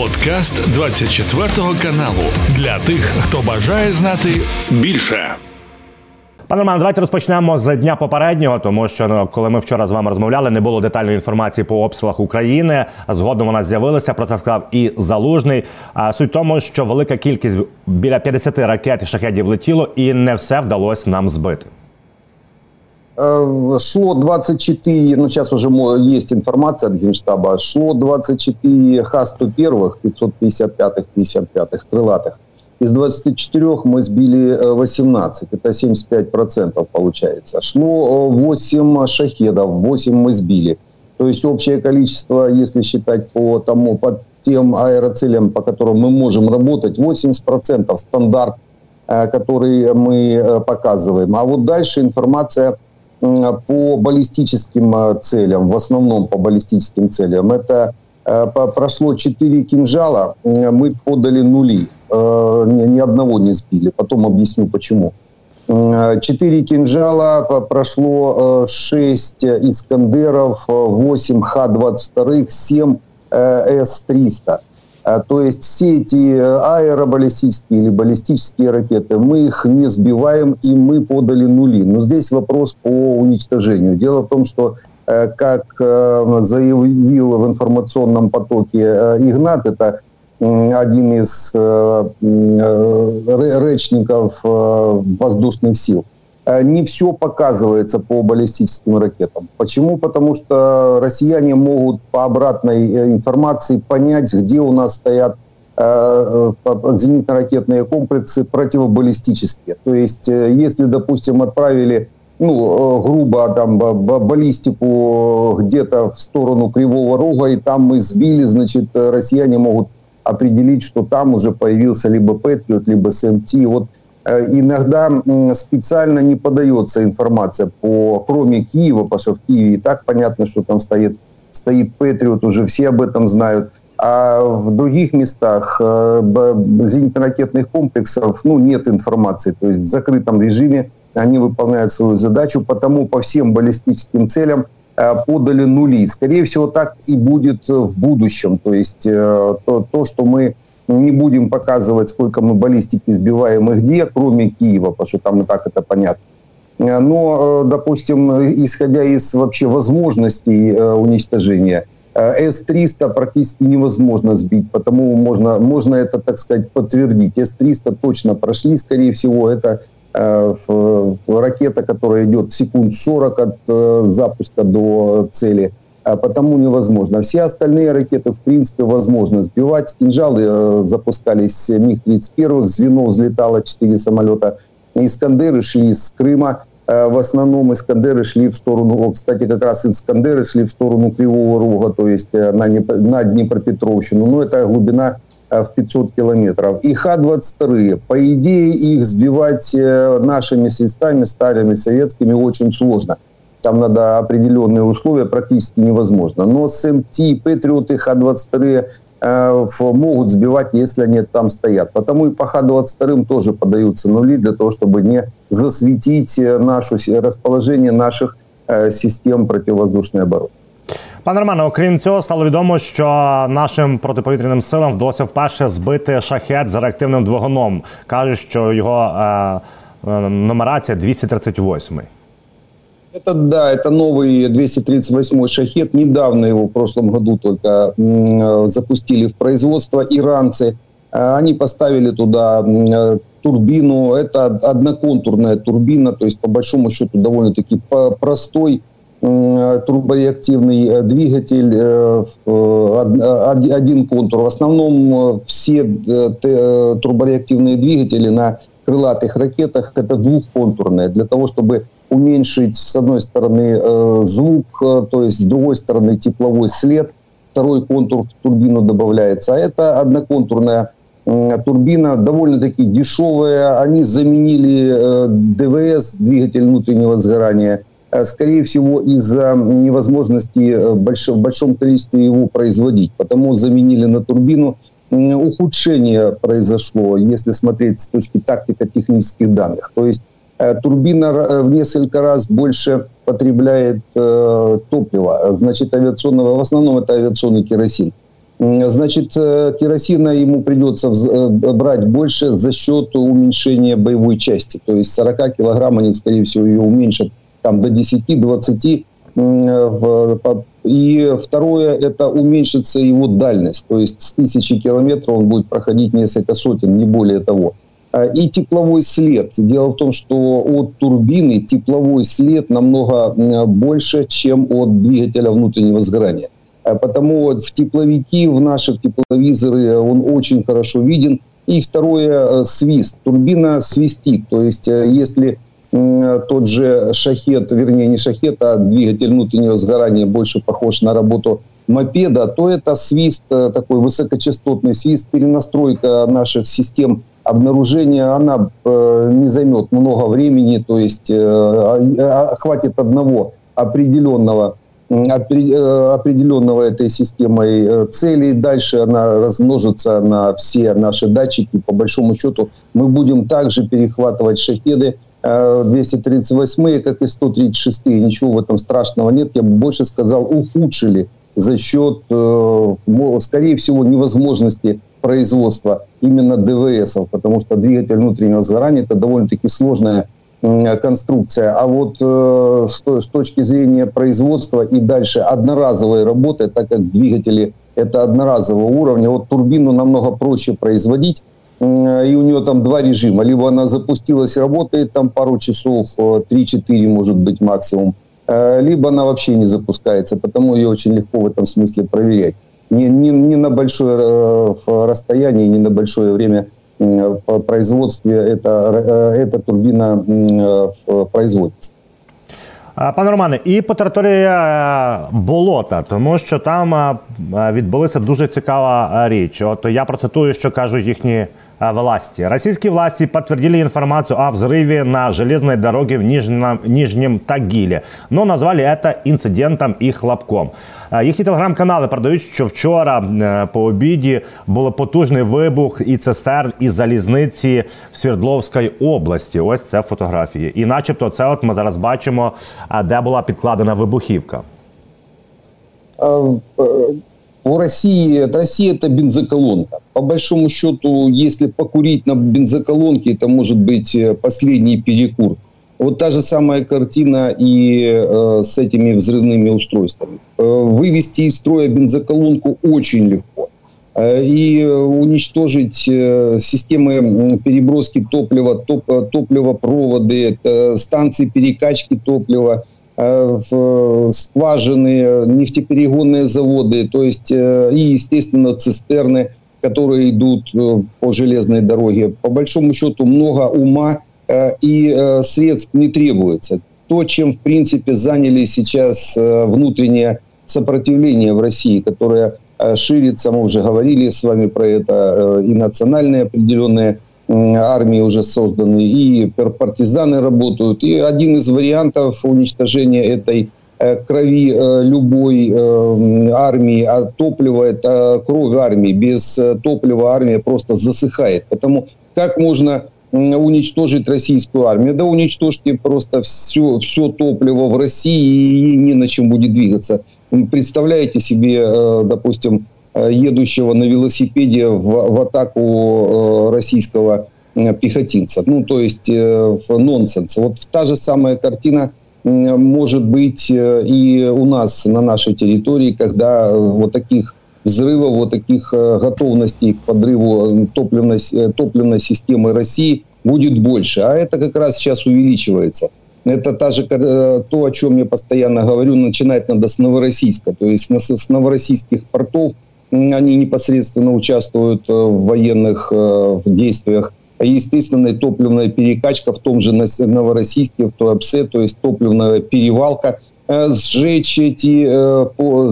Подкаст 24 каналу для тих, хто бажає знати більше. Пане Роман, давайте розпочнемо з дня попереднього, тому що ну, коли ми вчора з вами розмовляли, не було детальної інформації по обстрілах України. Згодом вона з'явилася. Про це сказав і залужний. А суть в тому, що велика кількість біля 50 ракет і шахедів летіло, і не все вдалося нам збити. Э, шло 24, ну сейчас уже есть информация от Генштаба, шло 24 Х-101, 555-х, 55-х, крылатых. Из 24 мы сбили 18, э, это 75% получается. Шло 8 э, шахедов, 8 мы сбили. То есть общее количество, если считать по тому, по тем аэроцелям, по которым мы можем работать, 80% стандарт, который мы показываем. А вот дальше информация по баллистическим э, целям, в основном по баллистическим целям. Это э, прошло 4 кинжала, мы подали нули, э, ни одного не сбили. Потом объясню почему. 4 кинжала, прошло 6 Искандеров, 8 Х-22, 7 С-300. А, то есть все эти э, аэробаллистические или баллистические ракеты, мы их не сбиваем, и мы подали нули. Но здесь вопрос по уничтожению. Дело в том, что э, как э, заявил в информационном потоке Игнат, это один из речников воздушных сил, не все показывается по баллистическим ракетам. Почему? Потому что россияне могут по обратной э, информации понять, где у нас стоят э, зенитно-ракетные комплексы противобаллистические. То есть, если, допустим, отправили ну, грубо там баллистику где-то в сторону Кривого Рога, и там мы сбили, значит, россияне могут определить, что там уже появился либо Патриот, либо СМТ. Вот Э, иногда специально не подается информация по, кроме Киева, потому что в Киеве и так понятно, что там стоит, стоит Патриот, уже все об этом знают. А в других местах э, зенитно-ракетных комплексов ну, нет информации. То есть в закрытом режиме они выполняют свою задачу, потому по всем баллистическим целям э, подали нули. Скорее всего, так и будет в будущем. То есть то, то что мы не будем показывать, сколько мы баллистики сбиваем и где, кроме Киева, потому что там и так это понятно. Э, но, э, допустим, исходя из вообще возможностей э, уничтожения, С-300 практически невозможно сбить, потому можно, можно это, так сказать, подтвердить. С-300 точно прошли, скорее всего, это ракета, которая идет секунд 40 от запуска до цели – потому невозможно. Все остальные ракеты, в принципе, возможно сбивать. Кинжалы э, запускались МиГ-31, звено взлетало 4 самолета. Искандеры шли с Крыма. Э, в основном Искандеры шли в сторону, кстати, как раз Искандеры шли в сторону Кривого Рога, то есть э, на, на Днепропетровщину. Но это глубина в 500 километров. И Х-22, по идее, их сбивать нашими средствами, старыми советскими, очень сложно там надо определенные условия, практически невозможно. Но СМТ, Патриоты, Х-22 э, могут сбивать, если они там стоят. Потому и по Х-22 тоже подаются нули для того, чтобы не засветить э, наше расположение наших э, систем противовоздушной обороны. Пане Романе, окрім цього, стало відомо, що нашим протиповітряним силам вдалося вперше збити шахет з реактивним двигуном. кажуть, що його е, е, нумерація 238. Это да, это новый 238-й «Шахет». Недавно его в прошлом году только запустили в производство иранцы. А, они поставили туда турбину. Это одноконтурная турбина, то есть по большому счету довольно-таки простой турбореактивный э, двигатель, э, э, один контур. В основном все турбореактивные двигатели на крылатых ракетах это двухконтурные, для того, чтобы уменьшить, с одной стороны, э, звук, э, то есть с другой стороны тепловой след, второй контур в турбину добавляется. А это одноконтурная турбина, довольно-таки дешевая. Они заменили э, ДВС, двигатель внутреннего сгорания, скорее всего, из-за невозможности в большом количестве его производить. Потому заменили на турбину. Ухудшение произошло, если смотреть с точки тактико-технических данных. То есть турбина э, в несколько раз больше потребляет э, топлива, значит, авиационного, в основном это авиационный керосин. Значит, керосина ему придется брать больше за счет уменьшения боевой части. То есть 40 килограмм они, скорее всего, ее уменьшат там, до 10-20 и второе, это уменьшится его дальность. То есть с тысячи километров он будет проходить несколько сотен, не более того. А, и тепловой след. Дело в том, что от турбины тепловой след намного больше, чем от двигателя внутреннего сгорания. А потому вот в тепловики, в наших тепловизоры он очень хорошо виден. И второе, э, свист. Турбина свистит. То есть э, если тот же шахет, вернее не шахет, а двигатель внутреннего сгорания больше похож на работу мопеда, то это свист, э, такой высокочастотный свист, перенастройка наших систем обнаружения, она э, не займет много времени, то есть э, а, хватит одного определенного определенного этой системой целей. Дальше она размножится на все наши датчики. По большому счету мы будем также перехватывать шахеды 238, как и 136, ничего в этом страшного нет. Я бы больше сказал, ухудшили за счет, э, скорее всего, невозможности производства именно ДВС, потому что двигатель внутреннего сгорания – это довольно-таки сложная конструкция. А вот э, с точки зрения производства и дальше одноразовой работы, так как двигатели – это одноразового уровня, вот турбину намного проще производить, и у нее там два режима. Либо она запустилась, работает там пару часов, 3-4 э, может быть максимум, э, либо она вообще не запускается, потому ее очень легко в этом смысле проверять. Не, не, не на большое э, расстояние, не на большое время в производстве эта, эта турбина производится. Пане Романе, і по території болота, тому що там відбулася дуже цікава річ. От я процитую, що кажуть їхні власти. Российские власти подтвердили информацию о взрыве на железной дороге в Нижнем, Нижнем Тагиле, но назвали это інцидентом і хлопком. Їхні телеграм-канали продають, що вчора по обіді був потужний вибух і цистерн і залізниці в Свердловській області. Ось це фотографії. І, начебто, це от ми зараз бачимо, де була підкладена вибухівка. В России, Россия это бензоколонка. По большому счету, если покурить на бензоколонке, это может быть э, последний перекур. Вот та же самая картина и э, с этими взрывными устройствами. Э, вывести из строя бензоколонку очень легко. Э, и уничтожить э, системы переброски топлива, топ, э, топливопроводы, э, станции перекачки топлива – Э, скважины, нефтеперегонные заводы, то есть э, и, естественно, цистерны, которые идут э, по железной дороге. По большому счету много ума и средств не требуется. То, чем, в принципе, заняли сейчас внутреннее сопротивление в России, которое ширится, мы уже говорили с вами про это, и национальные определенные армии уже созданы, и партизаны работают. И один из вариантов уничтожения этой э, крови э, любой э, армии, а топливо – это кровь армии. Без топлива армия просто засыхает. Потому как можно уничтожить российскую армию? Да уничтожьте просто все, все топливо в России и не на чем будет двигаться. Представляете себе, допустим, едущего на велосипеде в, в атаку э, российского э, пехотинца. Ну, то есть нонсенс. Вот та же самая картина может быть и у нас на нашей территории, когда вот таких взрывов, вот таких готовностей к подрыву топливной, топливной системы России будет больше. А это как раз сейчас увеличивается. Это та же, то, о чем я постоянно говорю, начинать надо с Новороссийска. То есть с новороссийских портов – они непосредственно участвуют э, в военных э, действиях. Естественная топливная перекачка в том же Новороссийске, в Туапсе, то есть топливная перевалка, э, сжечь эти,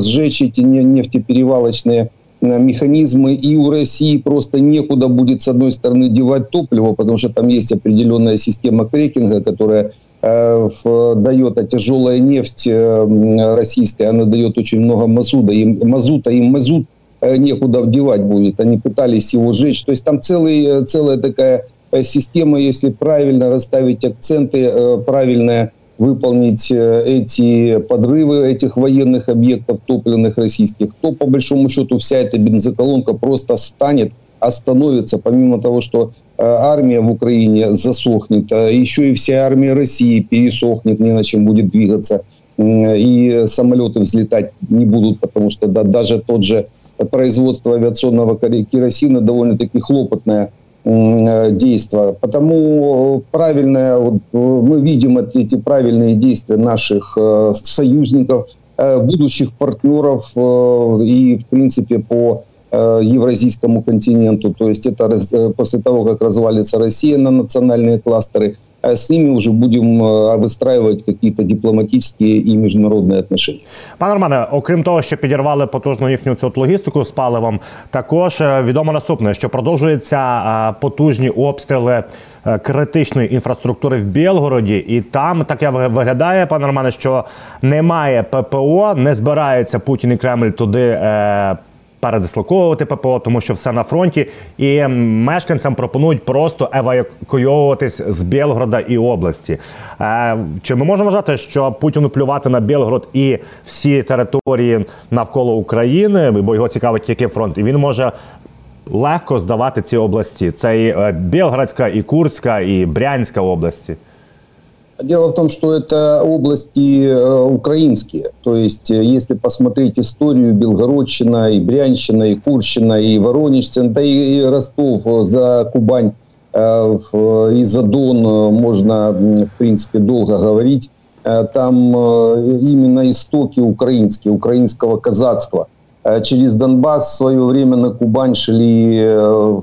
сжечь эти нефтеперевалочные механизмы, и у России просто некуда будет, с одной стороны, девать топливо, потому что там есть определенная система крекинга, которая дает, а тяжелая нефть российская, она дает очень много мазута, и мазута, и мазут некуда вдевать будет. Они пытались его сжечь. То есть там целый, э, целая такая э, система, если правильно расставить акценты, правильная выполнить эти подрывы этих военных объектов топливных российских, то по большому счету вся эта бензоколонка просто станет, остановится, помимо того, что армия в Украине засохнет, а еще и вся армия России пересохнет, не на чем будет двигаться, и самолеты взлетать не будут, потому что да, даже тот же производство авиационного керосина довольно-таки хлопотное Э, действия. Потому правильное, вот, мы видим эти правильные действия наших э, союзников, э, будущих партнеров и, в принципе, по евразийскому континенту. То есть это после того, как развалится Россия на национальные кластеры – с ними уже будем выстраивать какие-то дипломатические міжнародні отношения. Пане Романе, окрім того, що підірвали потужну їхню цю логістику з паливом, також відомо наступне, що продовжуються потужні обстріли критичної інфраструктури в Білгороді, і там таке виглядає, пане Романе, що немає ППО, не збирається Путін і Кремль туди передислоковувати ППО, тому що все на фронті, і мешканцям пропонують просто евакуйовуватись з Білгорода і області. Е, чи ми можемо вважати, що Путіну плювати на Білгород і всі території навколо України, бо його цікавить тільки фронт, і він може. Легко здавати ці області. Це і е, Білградська, і Курська, і Брянська області. Дело в том, что это области э, украинские. То есть, э, если посмотреть историю Белгородщина, и Брянщина, и Курщина, и Воронежщина, да и, Ростов э, за Кубань и за Дон можно, в принципе, долго говорить. Там именно истоки украинские, украинского казацтва. Через Донбасс в свое время на Кубань шли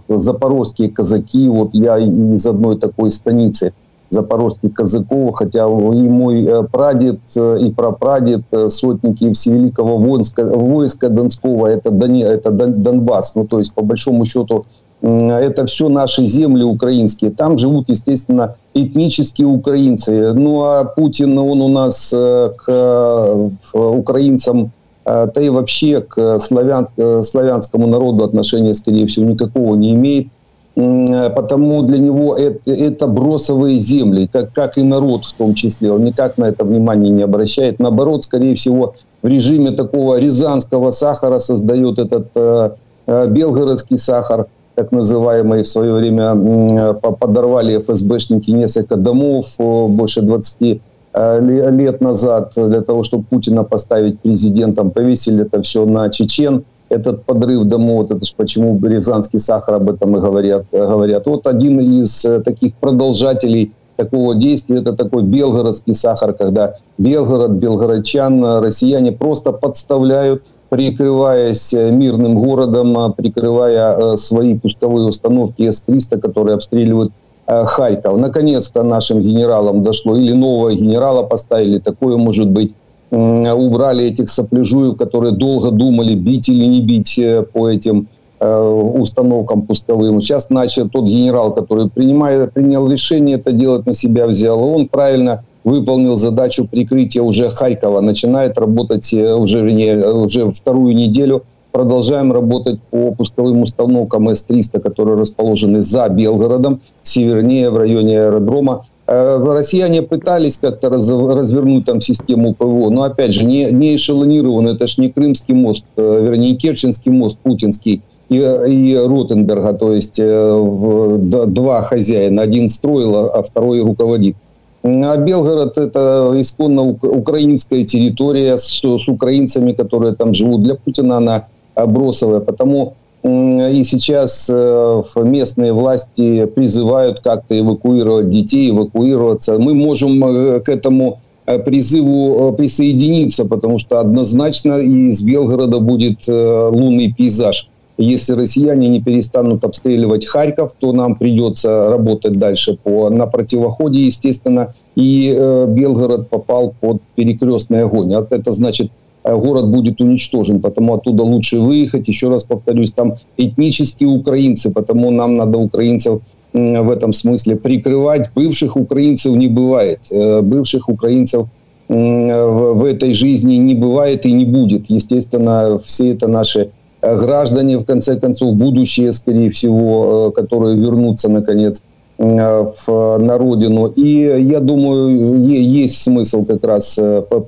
запорожские казаки. Вот я из одной такой станицы – запорожских казаков, хотя и мой э, прадед, э, и прапрадед, э, сотники Всевеликого войска, войска Донского, это, Дони, это Донбасс. Ну, то есть, по большому счету, это все наши земли украинские. Там живут, естественно, этнические украинцы. Ну, а Путин, он у нас к украинцам, да и вообще к славян, славянскому народу отношения, скорее всего, никакого не имеет. Э, потому для него это, это бросовые земли, как, как и народ в том числе. Он никак на это внимание не обращает. Наоборот, скорее всего, в режиме такого рязанского сахара создает этот э, э белгородский сахар, так называемый, в свое время э, подорвали ФСБшники несколько домов э, больше 20 э, лет назад для того, чтобы Путина поставить президентом. Повесили это все на чечен – этот подрыв домов, это же почему Рязанский сахар об этом и говорят. говорят. Вот один из э, таких продолжателей такого действия, это такой белгородский сахар, когда Белгород, белгородчан, россияне просто подставляют, прикрываясь э, мирным городом, э, прикрывая свои пусковые установки С-300, которые обстреливают Харьков. Наконец-то нашим генералам дошло, или нового генерала поставили, такое может быть убрали этих сопляжуев, которые долго думали, бить или не бить э, по этим э, установкам пусковым. Сейчас начал тот генерал, который принимает, принял решение это делать на себя, взял. Он правильно выполнил задачу прикрытия уже Харькова. Начинает работать э, уже, вернее, уже вторую неделю. Продолжаем работать по пусковым установкам С-300, которые расположены за Белгородом, севернее, в районе аэродрома. Россияне пытались как-то раз, развернуть там систему ПВО, но опять же не, не эшелонирован, это ж не Крымский мост, э, вернее не Керченский мост путинский и, и Ротенберга, то есть э, два хозяина, один строил, а второй руководит. А Белгород это исконно украинская территория с, с украинцами, которые там живут. Для Путина она бросовая, потому и сейчас э, местные власти призывают как-то эвакуировать детей, эвакуироваться. Мы можем э, к этому э, призыву присоединиться, потому что однозначно из Белгорода будет лунный пейзаж. Если россияне не перестанут обстреливать Харьков, то нам придется работать дальше по, на противоходе, естественно. И э, Белгород попал под перекрестный огонь. А это значит, город будет уничтожен, потому оттуда лучше выехать. Еще раз повторюсь, там этнические украинцы, потому нам надо украинцев в этом смысле прикрывать. Бывших украинцев не бывает. Э, бывших украинцев в этой жизни не бывает и не будет. Естественно, все это наши э, граждане, в конце концов, будущее, скорее всего, которые вернутся, наконец, в, на родину. И я думаю, есть смысл как раз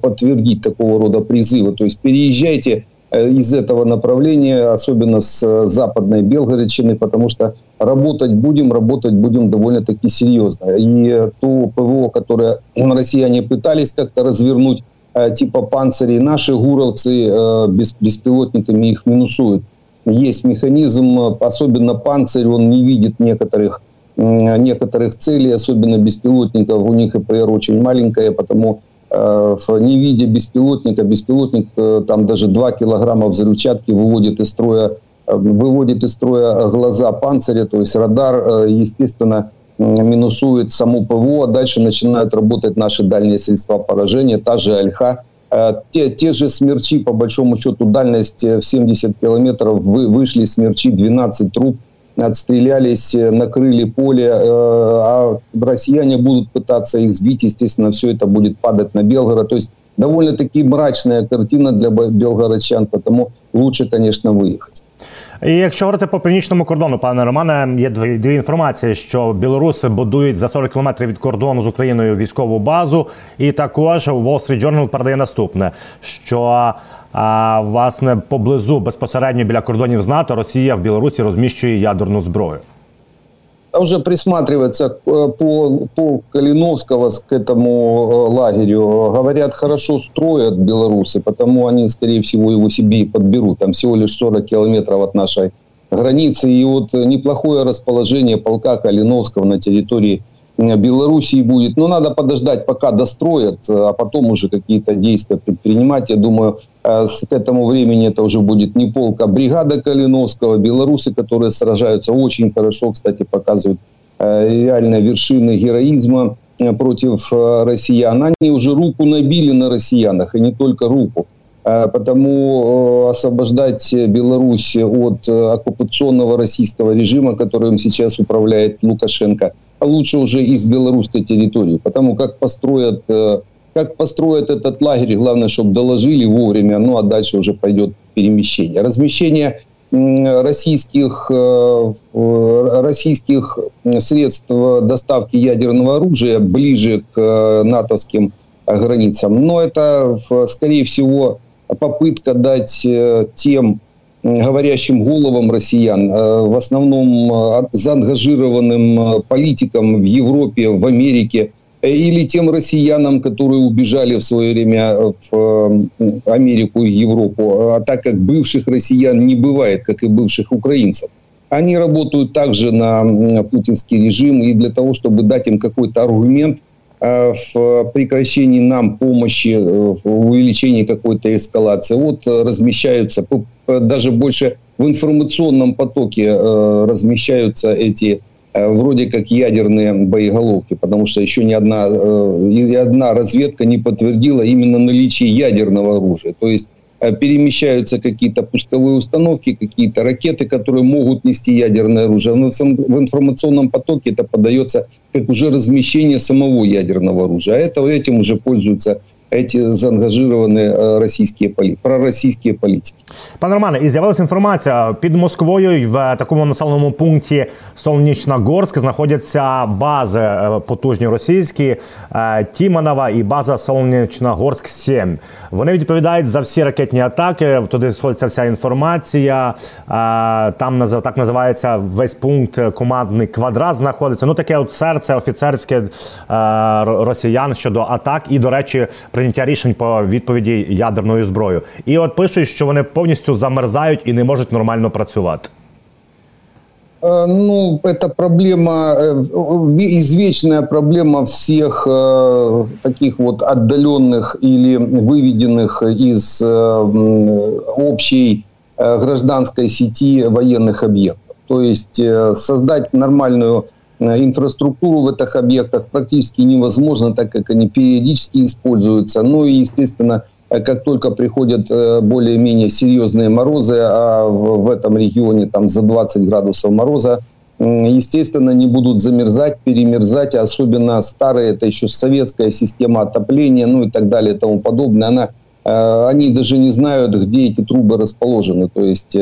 подтвердить такого рода призывы. То есть переезжайте из этого направления, особенно с западной Белгородчины, потому что работать будем, работать будем довольно-таки серьезно. И то ПВО, которое россияне пытались как-то развернуть, Э, типа панцирей. Наши гуровцы э, беспилотниками их минусуют. Есть механизм, особенно панцирь, он не видит некоторых, некоторых целей, особенно беспилотников. У них ИПР очень маленькая, потому э, не видя беспилотника, беспилотник там даже 2 килограмма взрывчатки выводит из строя выводит из строя глаза панциря, то есть радар, естественно, минусует саму ПВО, а дальше начинают работать наши дальние средства поражения, та же Альха. Э, те, те же смерчи, по большому счету, дальность в 70 километров, вы, вышли смерчи, 12 труб, отстрелялись, накрыли поле, э, а россияне будут пытаться их сбить, естественно, все это будет падать на Белгород. То есть довольно-таки мрачная картина для белгородчан, потому лучше, конечно, выехать. І якщо говорити по північному кордону, пане Романе, є дві, дві інформації, що білоруси будують за 40 кілометрів від кордону з Україною військову базу, і також Wall Street Journal передає наступне: що а, власне поблизу безпосередньо біля кордонів з НАТО Росія в Білорусі розміщує ядерну зброю. уже присматриваться э, по, по Калиновского к этому э, лагерю. Говорят, хорошо строят белорусы, потому они, скорее всего, его себе и подберут. Там всего лишь 40 километров от нашей границы. И вот неплохое расположение полка Калиновского на территории Белоруссии будет. Но надо подождать, пока достроят, а потом уже какие-то действия предпринимать. Я думаю, э, к этому времени это уже будет не полк, а бригада Калиновского. Белорусы, которые сражаются очень хорошо, кстати, показывают э, реально вершины героизма э, против россиян. Они уже руку набили на россиянах, и не только руку. Потому освобождать Беларусь от оккупационного российского режима, которым сейчас управляет Лукашенко – лучше уже из белорусской территории. Потому как построят, э, как построят этот лагерь, главное, чтобы доложили вовремя, ну а дальше уже пойдет перемещение. Размещение российских, э, российских средств доставки ядерного оружия ближе к э, натовским границам. Но это, скорее всего, попытка дать тем говорящим головам россиян, э, в основном э, заангажированным э, политикам в Европе, в Америке, или тем россиянам, которые убежали в свое время в Америку и Европу, а так как бывших россиян не бывает, как и бывших украинцев. Они работают также на путинский режим, и для того, чтобы дать им какой-то аргумент в прекращении нам помощи, в увеличении какой-то эскалации, вот размещаются даже больше в информационном потоке э, размещаются эти э, вроде как ядерные боеголовки, потому что еще ни одна, э, ни одна разведка не подтвердила именно наличие ядерного оружия. То есть перемещаются какие-то пусковые установки, какие-то ракеты, которые могут нести ядерное оружие. Но в информационном потоке это подается как уже размещение самого ядерного оружия. А это, этим уже пользуются эти заангажовані э, російські полі... проросійські політики. Пане Романе, і з'явилася інформація під Москвою в такому населеному пункті Солнічногорськ знаходяться бази е, потужні російські е, Тіманова і база Солнічногорськ 7 Вони відповідають за всі ракетні атаки. Туди сходиться вся інформація. Е, там так називається весь пункт командний квадрат. Знаходиться. Ну таке от серце офіцерське росіян щодо атак. І, до речі, прийняття рішень по відповіді ядерною зброєю. І от пишуть, що вони повністю замерзають і не можуть нормально працювати. Е, ну, это проблема, е, извечная проблема всех э, таких вот отдаленных или выведенных из э, общей э, гражданской сети военных объектов. То есть э, создать нормальную Э, инфраструктуру в этих объектах практически невозможно, так как они периодически используются. Ну и, естественно, э, как только приходят э, более-менее серьезные морозы, а в этом регионе там за 20 градусов мороза, естественно, не будут замерзать, перемерзать, а особенно старые, это еще советская система отопления, ну и так далее и тому подобное, она они даже не знают, где эти трубы расположены. То есть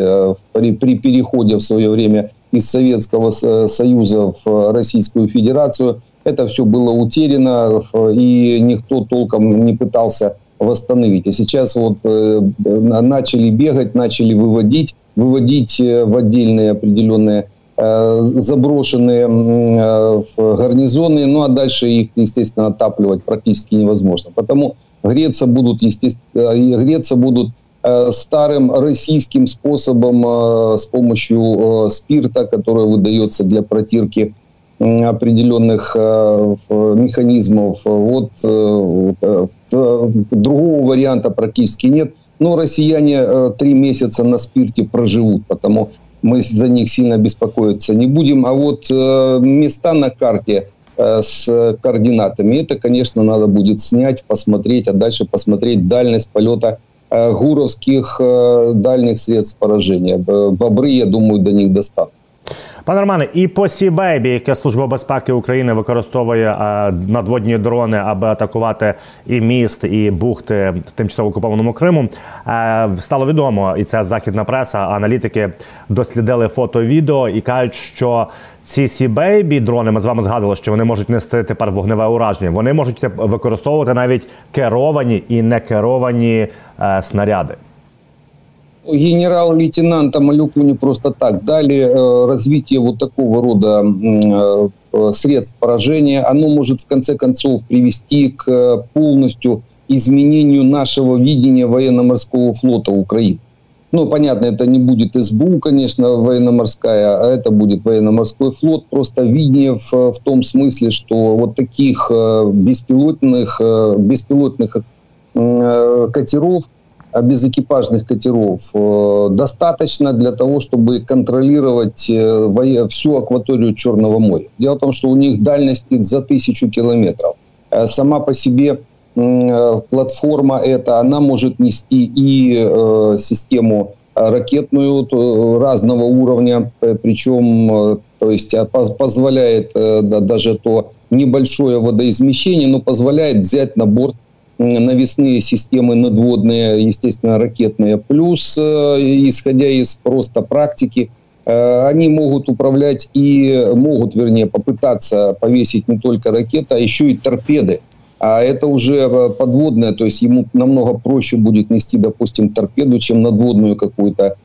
при, при переходе в свое время из Советского Союза в Российскую Федерацию. Это все было утеряно, и никто толком не пытался восстановить. А сейчас вот э, начали бегать, начали выводить, выводить э, в отдельные определенные э, заброшенные гарнизоны, ну а дальше их, естественно, отапливать практически невозможно. Потому греться будут, естественно, греться будут старым российским способом с помощью спирта, который выдается для протирки определенных э, механизмов. Вот э, э, другого варианта практически нет. Но россияне три месяца на спирте проживут, потому мы за них сильно беспокоиться не будем. А вот места на карте с координатами, это, конечно, надо будет снять, посмотреть, а дальше посмотреть дальность полета гуровских дальних средств поражения. Бобры, я думаю, до них достанут. Пане Романе, і по Сібейбі, яке служба безпеки України використовує а, надводні дрони, аби атакувати і міст, і бухти в тимчасово окупованому Криму, а, стало відомо, і це західна преса. Аналітики дослідили фото, відео і кажуть, що ці Сібейбі дрони ми з вами згадували, що вони можуть нести тепер вогневе ураження. Вони можуть використовувати навіть керовані і некеровані а, снаряди. Генерал-лейтенанта Малюку не просто так. Дали э, развитие вот такого рода э, средств поражения. Оно может в конце концов привести к э, полностью изменению нашего видения военно-морского флота Украины. Ну, понятно, это не будет СБУ, конечно, военно-морская, а это будет военно-морской флот. Просто видение в, в том смысле, что вот таких беспилотных, беспилотных катеров – безэкипажных катеров э, достаточно для того, чтобы контролировать э, всю акваторию Черного моря. Дело в том, что у них дальность за тысячу километров. Э, сама по себе платформа эта, она может нести и систему ракетную разного уровня, причем то есть позволяет даже то небольшое водоизмещение, но позволяет взять на борт навесные системы надводные, естественно, ракетные. Плюс, э, исходя из просто практики, э, они могут управлять и могут, вернее, попытаться повесить не только ракеты, а еще и торпеды. А это уже э, подводное, то есть ему намного проще будет нести, допустим, торпеду, чем надводную какую-то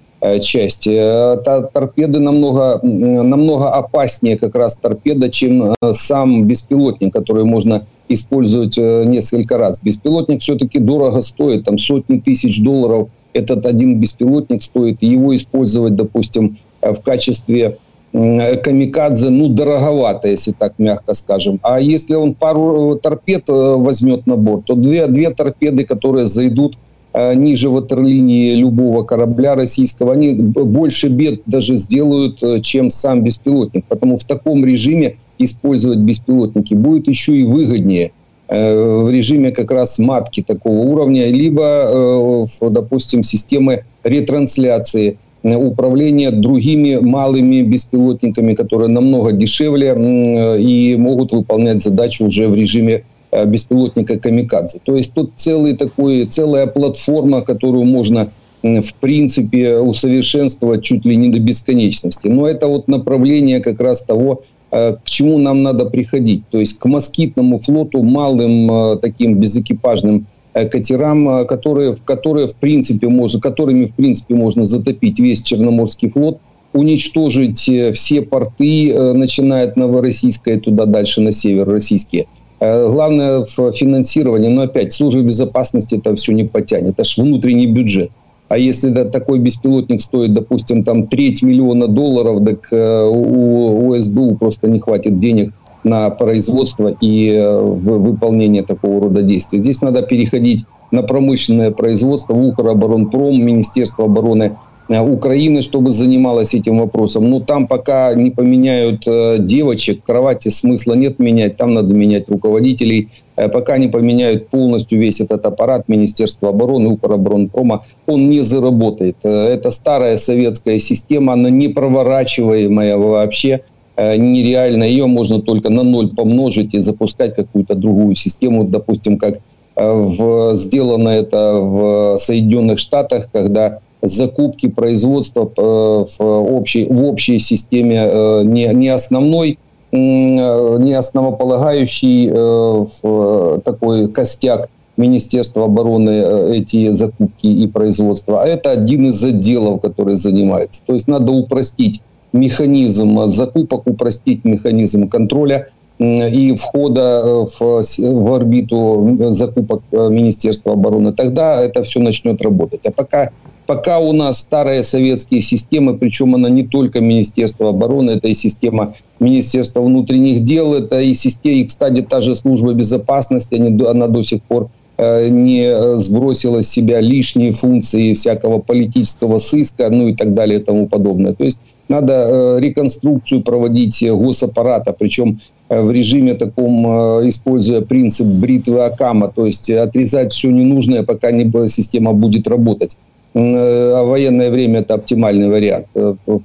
часть. Торпеды намного, намного опаснее как раз торпеда, чем сам беспилотник, который можно использовать э, несколько раз. Беспилотник все-таки дорого стоит, там сотни тысяч долларов этот один беспилотник стоит. Его использовать, допустим, э, в качестве камикадзе, ну, дороговато, если так мягко скажем. А если он пару э, торпед возьмет на борт, то две, две торпеды, которые зайдут ниже ватерлинии любого корабля российского, они больше бед даже сделают, чем сам беспилотник. Потому в таком режиме использовать беспилотники будет еще и выгоднее э, в режиме как раз матки такого уровня, либо, э, допустим, системы ретрансляции, э, управления другими малыми беспилотниками, которые намного дешевле и могут выполнять задачу уже в режиме беспилотника камикадзе. То есть тут целый такой, целая платформа, которую можно в принципе усовершенствовать чуть ли не до бесконечности. Но это вот направление как раз того, к чему нам надо приходить. То есть к москитному флоту, малым э, таким безэкипажным э, катерам, которые, которые в принципе можно, которыми в принципе можно затопить весь Черноморский флот, уничтожить все порты, начиная от Новороссийска туда дальше на север российские. Главное в финансировании, но опять служба безопасности это все не потянет, это же внутренний бюджет. А если да, такой беспилотник стоит, допустим, там треть миллиона долларов, так э, у, у СБУ просто не хватит денег на производство и э, выполнение такого рода действий. Здесь надо переходить на промышленное производство, Укроборонпром, Министерство обороны Э, Украины, чтобы занималась этим вопросом. Но там пока не поменяют э, девочек, кровати смысла нет менять, там надо менять руководителей. Э, пока не поменяют полностью весь этот аппарат Министерства обороны, Укроборонпрома, он не заработает. Это старая советская система, она не проворачиваемая вообще нереально. Ее можно только на ноль помножить и запускать какую-то другую систему, допустим, как в, сделано это в Соединенных Штатах, когда закупки, производства в общей, в общей системе не, не основной, не основополагающий такой костяк Министерства обороны эти закупки и производства, а это один из отделов, который занимается. То есть надо упростить механизм закупок, упростить механизм контроля и входа э, в, в орбиту закупок э, Министерства обороны, тогда это все начнет работать. А пока, пока у нас старые советские системы, причем она не только Министерство обороны, это и система Министерства внутренних дел, это и система, и, кстати, та же служба безопасности, они, она до сих пор э, не сбросила с себя лишние функции всякого политического сыска, ну и так далее и тому подобное. То есть надо э, реконструкцию проводить госаппарата, причем э, в режиме таком, э, используя принцип бритвы Акама, то есть отрезать все ненужное, пока не, система будет работать. А военное время это оптимальный вариант.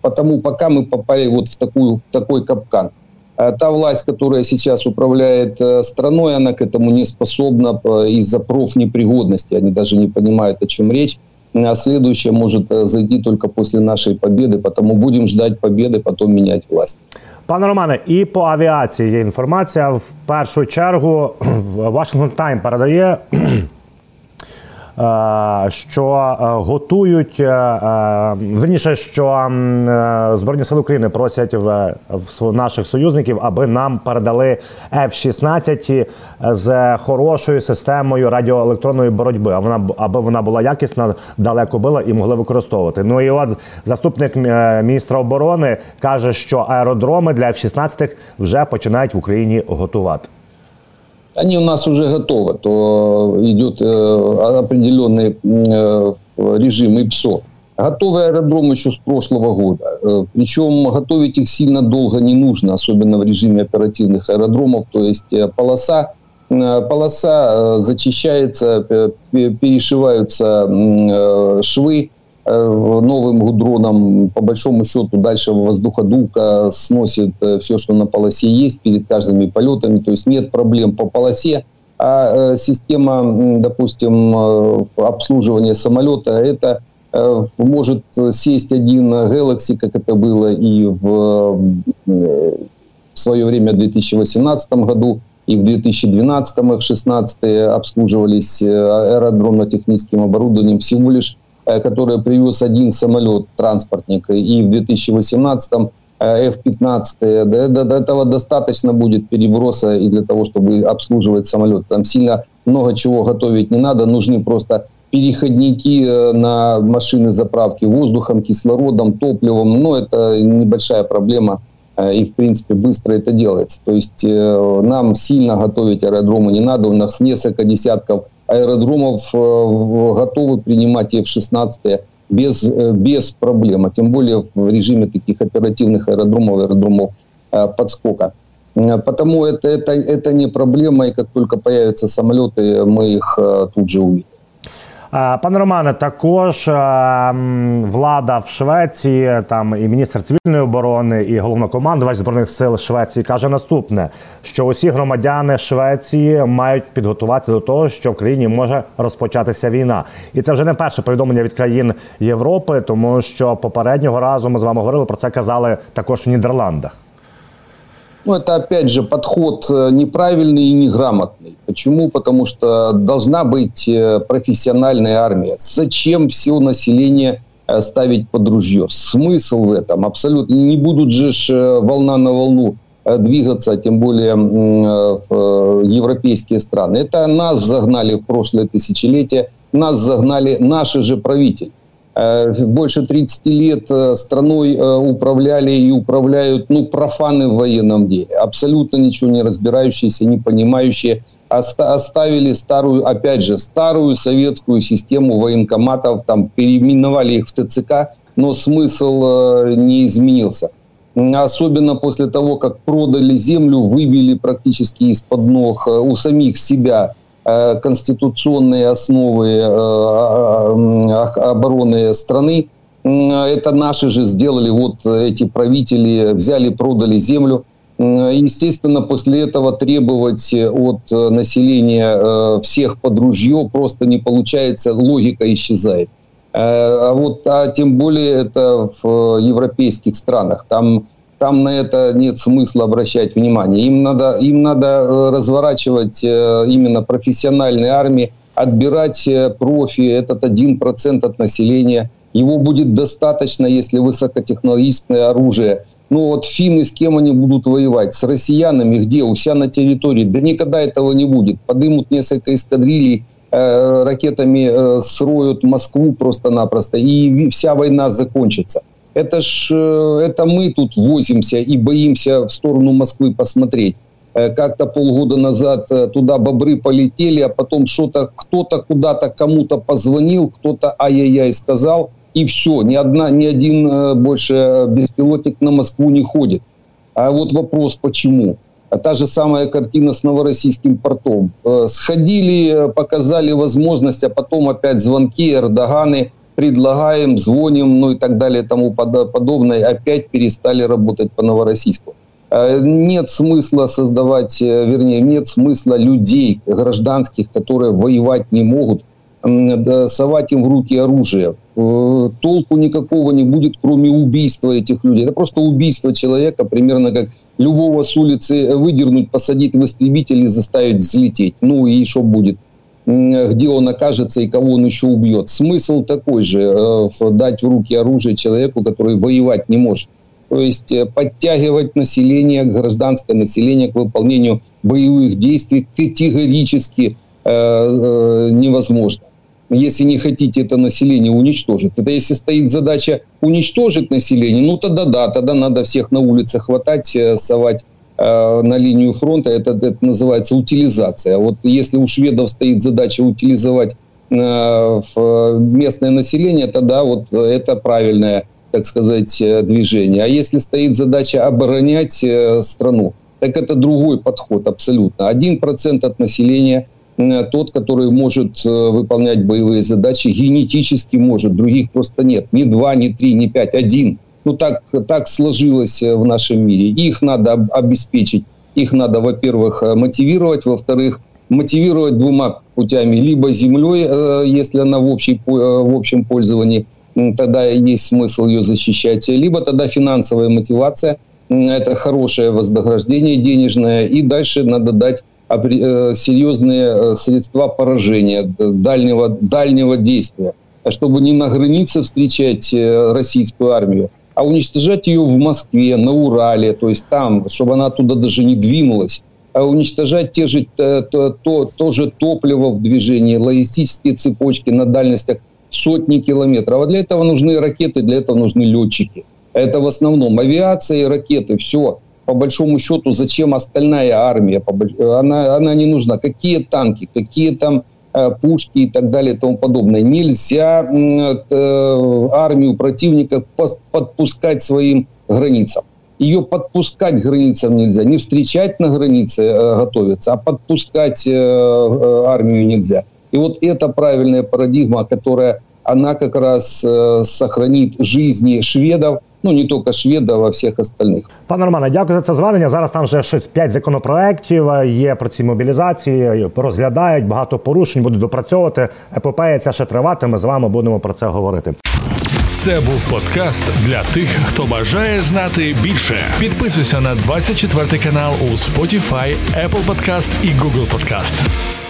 Потому пока мы попали вот в, такую, в такой капкан. Та власть, которая сейчас управляет страной, она к этому не способна из-за профнепригодности. Они даже не понимают, о чем речь а следующее может э, зайти только после нашей победы, потому будем ждать победы, потом менять власть. Пане Романе, і по авіації є інформація. В першу чергу Washington Time передає Е, що е, готують е, верніше, що збройні сили України просять в, в наших союзників, аби нам передали F-16 з хорошою системою радіоелектронної боротьби. А вона аби вона була якісна, далеко била і могли використовувати. Ну і от заступник міністра оборони каже, що аеродроми для F-16 вже починають в Україні готувати. Они у нас уже готовы, то идет э, определенный э, режим ИПСО. Готовый аэродром еще с прошлого года. Э, Причем готовить их сильно долго не нужно, особенно в режиме оперативных аэродромов. То есть полоса, полоса зачищается, перешиваются швы, новым гудроном, по большому счету, дальше воздуходувка сносит э, все, что на полосе есть перед каждыми полетами. То есть нет проблем по полосе. А э, система, допустим, обслуживания самолета, это может сесть один Galaxy, как это было и в, в свое время в 2018 году, и в 2012 и в 2016 обслуживались аэродромно-техническим оборудованием всего лишь Э, который привез один самолет, транспортник, и в 2018 F-15, э, до, до этого достаточно будет переброса и для того, чтобы обслуживать самолет. Там сильно много чего готовить не надо, нужны просто переходники э, на машины заправки воздухом, кислородом, топливом. Но это небольшая проблема, и, в принципе, быстро это делается. То есть нам сильно готовить аэродромы не надо. У нас несколько десятков аэродромов э, готовы принимать F-16 без, э, без проблем, а тем более в режиме таких оперативных аэродромов, аэродромов э, подскока. Потому это, это, это не проблема, и как только появятся самолеты, мы их тут же увидим. Пане Романе, також влада в Швеції, там і міністр цивільної оборони, і головнокомандувач збройних сил Швеції каже наступне: що усі громадяни Швеції мають підготуватися до того, що в країні може розпочатися війна, і це вже не перше повідомлення від країн Європи, тому що попереднього разу ми з вами говорили про це казали також в Нідерландах. Ну, это, опять же, подход э, неправильный и неграмотный. Почему? Потому что должна быть э, профессиональная армия. Зачем все население э, ставить под ружье? Смысл в этом абсолютно. Не будут же волна на волну двигаться, тем более в европейские страны. Это нас загнали в прошлое тысячелетие, нас загнали наши же правители. Э, больше 30 лет э, страной э, управляли и управляют ну, профаны в военном деле, абсолютно ничего не разбирающиеся, не понимающие, оставили старую, опять же, старую советскую систему военкоматов, там переименовали их в ТЦК, но смысл не изменился. Особенно после того, как продали землю, выбили практически из-под ног у самих себя конституционные основы э, обороны страны. Это наши же сделали, вот эти правители взяли, продали землю. Естественно, после этого требовать от населения э, всех под ружье просто не получается, логика исчезает. А вот, а тем более это в европейских странах. Там там на это нет смысла обращать внимание. Им надо, им надо разворачивать именно профессиональные армии, отбирать профи, этот один процент от населения. Его будет достаточно, если высокотехнологичное оружие ну вот финны с кем они будут воевать? С россиянами где? У себя на территории? Да никогда этого не будет. Подымут несколько эскадрилей, э, ракетами э, сроют Москву просто-напросто, и вся война закончится. Это ж э, это мы тут возимся и боимся в сторону Москвы посмотреть. Э, как-то полгода назад э, туда бобры полетели, а потом что-то кто-то куда-то кому-то позвонил, кто-то ай-яй-яй сказал – и все. Ни, одна, ни один больше беспилотник на Москву не ходит. А вот вопрос, почему? А та же самая картина с Новороссийским портом. Сходили, показали возможность, а потом опять звонки, Эрдоганы, предлагаем, звоним, ну и так далее тому подобное, опять перестали работать по Новороссийску. Э, нет смысла создавать, вернее, нет смысла людей гражданских, которые воевать не могут, совать им в руки оружие. Э, толку никакого не будет, кроме убийства этих людей. Это просто убийство человека, примерно как любого с улицы выдернуть, посадить в истребитель и заставить взлететь. Ну и что будет? Где он окажется и кого он еще убьет. Смысл такой же, э, дать в руки оружие человеку, который воевать не может. То есть э, подтягивать население, гражданское население к выполнению боевых действий категорически невозможно если не хотите это население уничтожить. Это если стоит задача уничтожить население, ну тогда да, тогда надо всех на улице хватать, э, совать э, на линию фронта. Это, это называется утилизация. А вот если у шведов стоит задача утилизовать э, местное население, тогда вот это правильное, так сказать, э, движение. А если стоит задача оборонять э, страну, так это другой подход абсолютно. Один процент от населения – Э, тот, который может э, выполнять боевые задачи, генетически может, других просто нет. Ни два, ни три, ни пять, один. Ну, так, так сложилось э, в нашем мире. Их надо обеспечить. Их надо, во-первых, мотивировать, во-вторых, мотивировать двумя путями. Либо землей, если она в, общей, в общем пользовании, тогда есть смысл ее защищать. Либо тогда финансовая мотивация, это хорошее вознаграждение денежное. И дальше надо дать Э, серьезные э, средства поражения, дальнего, дальнего действия, чтобы не на границе встречать э, российскую армию, а уничтожать ее в Москве, на Урале, то есть там, чтобы она оттуда даже не двинулась, а уничтожать те же, то, то, то же топливо в движении, логистические цепочки на дальностях сотни километров. А для этого нужны ракеты, для этого нужны летчики. Это в основном авиация и ракеты, все по большому счету, зачем остальная армия? Она, она не нужна. Какие танки, какие там э, пушки и так далее и тому подобное. Нельзя э, армию противника подпускать своим границам. Ее подпускать границам нельзя. Не встречать на границе э, готовиться, а подпускать армию нельзя. И вот это правильная парадигма, которая она как раз сохранит жизни шведов, ну не тільки шведів, а всіх остальних. Пане Романе, дякую за це зведення. Зараз там вже щось п'ять законопроєктів є про ці мобілізації, розглядають багато порушень, будуть допрацьовувати. Епопея ця ще триватиме. З вами будемо про це говорити. Це був подкаст для тих, хто бажає знати більше. Підписуйся на 24 канал у Spotify, Apple Podcast і Google Podcast.